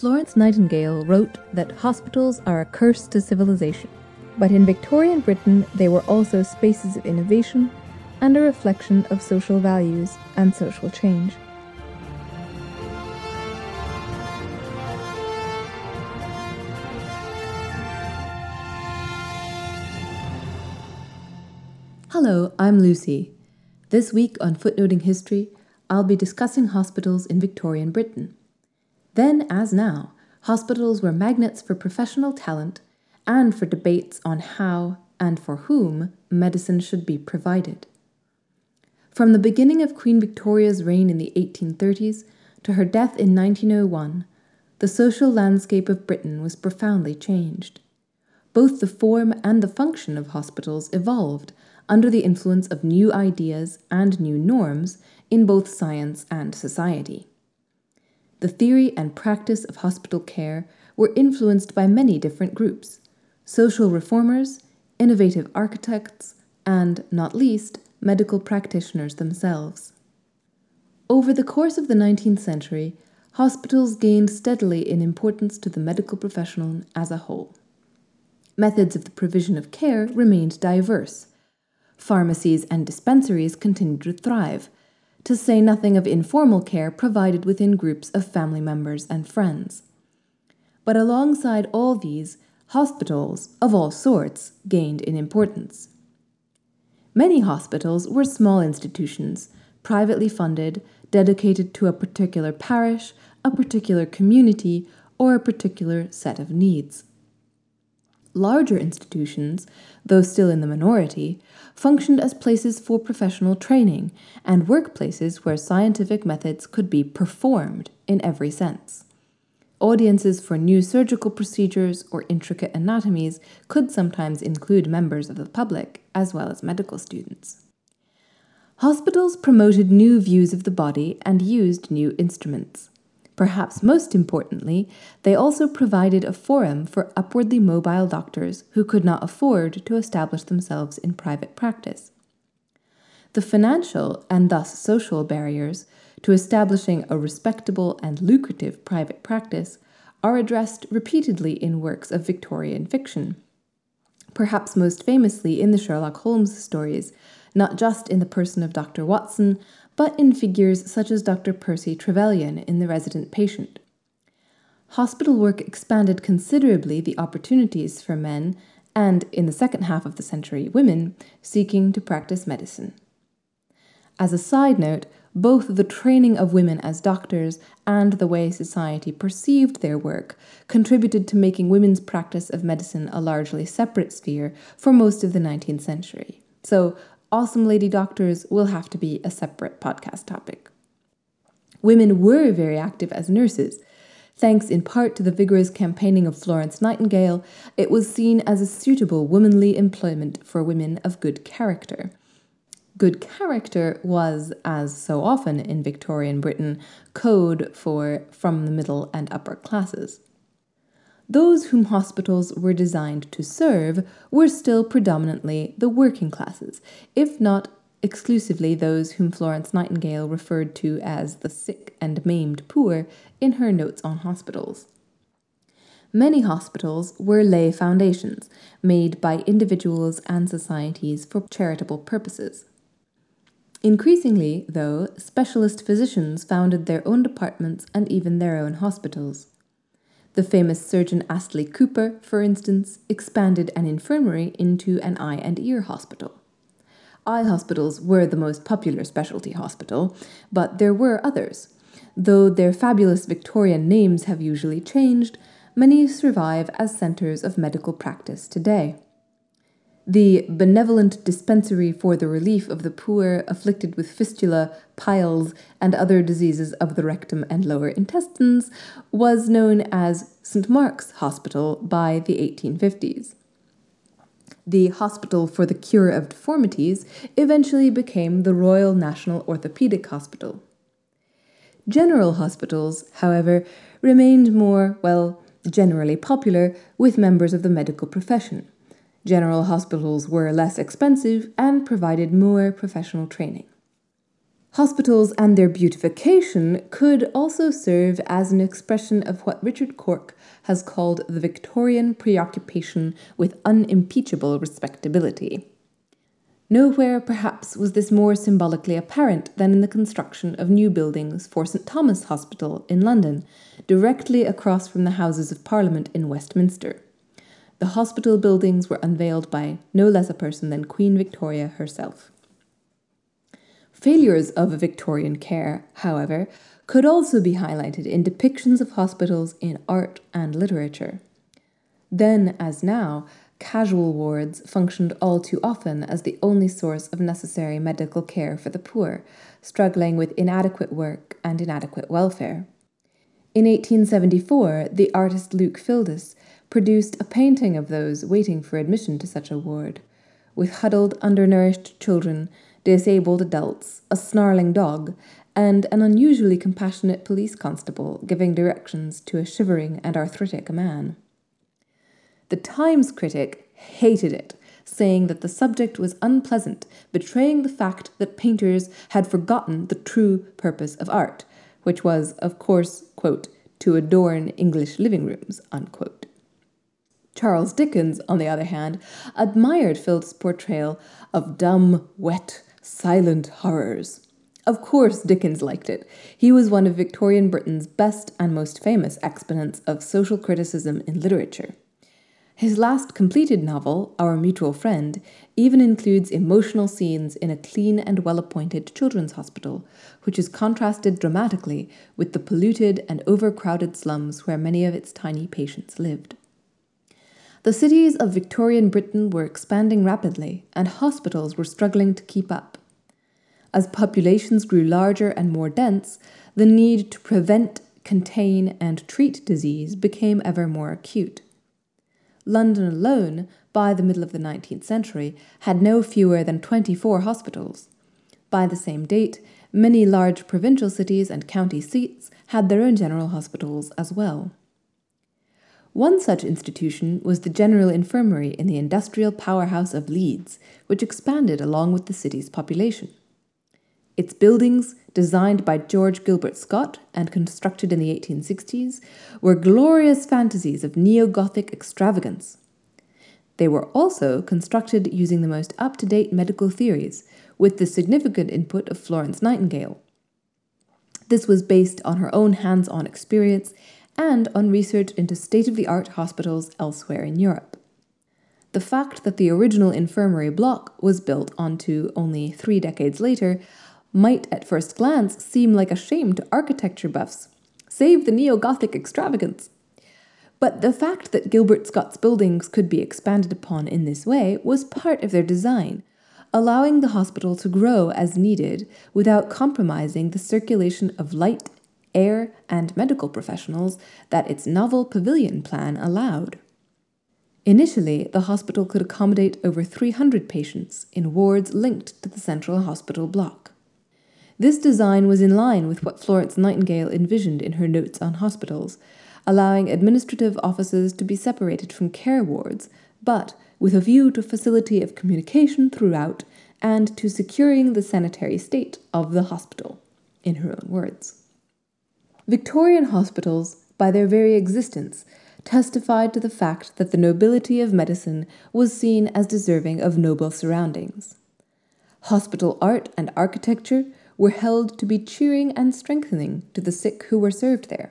Florence Nightingale wrote that hospitals are a curse to civilization. But in Victorian Britain, they were also spaces of innovation and a reflection of social values and social change. Hello, I'm Lucy. This week on Footnoting History, I'll be discussing hospitals in Victorian Britain. Then, as now, hospitals were magnets for professional talent and for debates on how and for whom medicine should be provided. From the beginning of Queen Victoria's reign in the 1830s to her death in 1901, the social landscape of Britain was profoundly changed. Both the form and the function of hospitals evolved under the influence of new ideas and new norms in both science and society. The theory and practice of hospital care were influenced by many different groups social reformers, innovative architects, and, not least, medical practitioners themselves. Over the course of the 19th century, hospitals gained steadily in importance to the medical profession as a whole. Methods of the provision of care remained diverse, Pharmacies and dispensaries continued to thrive, to say nothing of informal care provided within groups of family members and friends. But alongside all these, hospitals of all sorts gained in importance. Many hospitals were small institutions, privately funded, dedicated to a particular parish, a particular community, or a particular set of needs. Larger institutions, though still in the minority, functioned as places for professional training and workplaces where scientific methods could be performed in every sense. Audiences for new surgical procedures or intricate anatomies could sometimes include members of the public as well as medical students. Hospitals promoted new views of the body and used new instruments. Perhaps most importantly, they also provided a forum for upwardly mobile doctors who could not afford to establish themselves in private practice. The financial and thus social barriers to establishing a respectable and lucrative private practice are addressed repeatedly in works of Victorian fiction. Perhaps most famously in the Sherlock Holmes stories, not just in the person of Dr. Watson, but in figures such as Dr. Percy Trevelyan in The Resident Patient. Hospital work expanded considerably the opportunities for men and, in the second half of the century, women seeking to practice medicine. As a side note, both the training of women as doctors and the way society perceived their work contributed to making women's practice of medicine a largely separate sphere for most of the 19th century. So, awesome lady doctors will have to be a separate podcast topic. Women were very active as nurses. Thanks in part to the vigorous campaigning of Florence Nightingale, it was seen as a suitable womanly employment for women of good character. Good character was, as so often in Victorian Britain, code for from the middle and upper classes those whom hospitals were designed to serve were still predominantly the working classes, if not exclusively those whom Florence Nightingale referred to as the sick and maimed poor in her notes on hospitals. Many hospitals were lay foundations made by individuals and societies for charitable purposes. Increasingly, though, specialist physicians founded their own departments and even their own hospitals. The famous surgeon Astley Cooper, for instance, expanded an infirmary into an eye and ear hospital. Eye hospitals were the most popular specialty hospital, but there were others. Though their fabulous Victorian names have usually changed, many survive as centres of medical practice today. The Benevolent Dispensary for the Relief of the Poor afflicted with fistula, piles, and other diseases of the rectum and lower intestines was known as St. Mark's Hospital by the 1850s. The Hospital for the Cure of Deformities eventually became the Royal National Orthopaedic Hospital. General hospitals, however, remained more, well, generally popular with members of the medical profession. General hospitals were less expensive and provided more professional training. Hospitals and their beautification could also serve as an expression of what Richard Cork has called the Victorian preoccupation with unimpeachable respectability. Nowhere, perhaps, was this more symbolically apparent than in the construction of new buildings for St Thomas Hospital in London, directly across from the Houses of Parliament in Westminster. The hospital buildings were unveiled by no less a person than Queen Victoria herself. Failures of Victorian care, however, could also be highlighted in depictions of hospitals in art and literature. Then, as now, casual wards functioned all too often as the only source of necessary medical care for the poor, struggling with inadequate work and inadequate welfare. In 1874, the artist Luke Fildes produced a painting of those waiting for admission to such a ward, with huddled, undernourished children disabled adults, a snarling dog, and an unusually compassionate police constable giving directions to a shivering and arthritic man. The Times critic hated it, saying that the subject was unpleasant, betraying the fact that painters had forgotten the true purpose of art, which was, of course, quote, to adorn English living rooms, unquote. Charles Dickens, on the other hand, admired Fildes' portrayal of dumb, wet, silent horrors. Of course, Dickens liked it. He was one of Victorian Britain's best and most famous exponents of social criticism in literature. His last completed novel, Our Mutual Friend, even includes emotional scenes in a clean and well appointed children's hospital, which is contrasted dramatically with the polluted and overcrowded slums where many of its tiny patients lived. The cities of Victorian Britain were expanding rapidly, and hospitals were struggling to keep up. As populations grew larger and more dense, the need to prevent, contain, and treat disease became ever more acute. London alone, by the middle of the 19th century, had no fewer than 24 hospitals. By the same date, many large provincial cities and county seats had their own general hospitals as well. One such institution was the General Infirmary in the industrial powerhouse of Leeds, which expanded along with the city's population. Its buildings, designed by George Gilbert Scott and constructed in the 1860s, were glorious fantasies of neo Gothic extravagance. They were also constructed using the most up to date medical theories, with the significant input of Florence Nightingale. This was based on her own hands on experience and on research into state of the art hospitals elsewhere in Europe. The fact that the original infirmary block was built onto only three decades later might at first glance seem like a shame to architecture buffs. Save the neo Gothic extravagance. But the fact that Gilbert Scott's buildings could be expanded upon in this way was part of their design, allowing the hospital to grow as needed without compromising the circulation of light air, and medical professionals that its novel pavilion plan allowed. Initially, the hospital could accommodate over 300 patients in wards linked to the central hospital block. This design was in line with what Florence Nightingale envisioned in her notes on hospitals, allowing administrative offices to be separated from care wards, but with a view to facility of communication throughout and to securing the sanitary state of the hospital, in her own words. Victorian hospitals, by their very existence, testified to the fact that the nobility of medicine was seen as deserving of noble surroundings. Hospital art and architecture were held to be cheering and strengthening to the sick who were served there.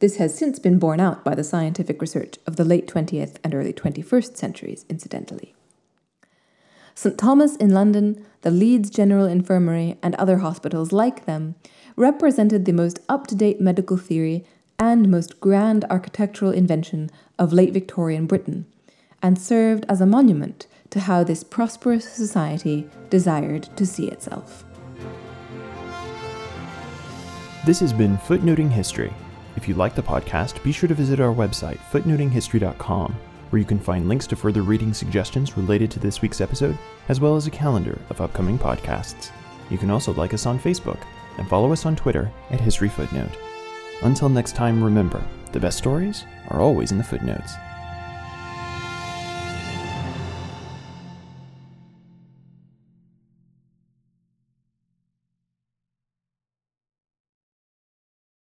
This has since been borne out by the scientific research of the late 20th and early 21st centuries, incidentally. St Thomas in London, the Leeds General Infirmary, and other hospitals like them represented the most up to date medical theory and most grand architectural invention of late Victorian Britain, and served as a monument to how this prosperous society desired to see itself. This has been Footnoting History. If you like the podcast, be sure to visit our website, footnotinghistory.com, where you can find links to further reading suggestions related to this week's episode, as well as a calendar of upcoming podcasts. You can also like us on Facebook and follow us on Twitter at History Footnote. Until next time, remember the best stories are always in the footnotes.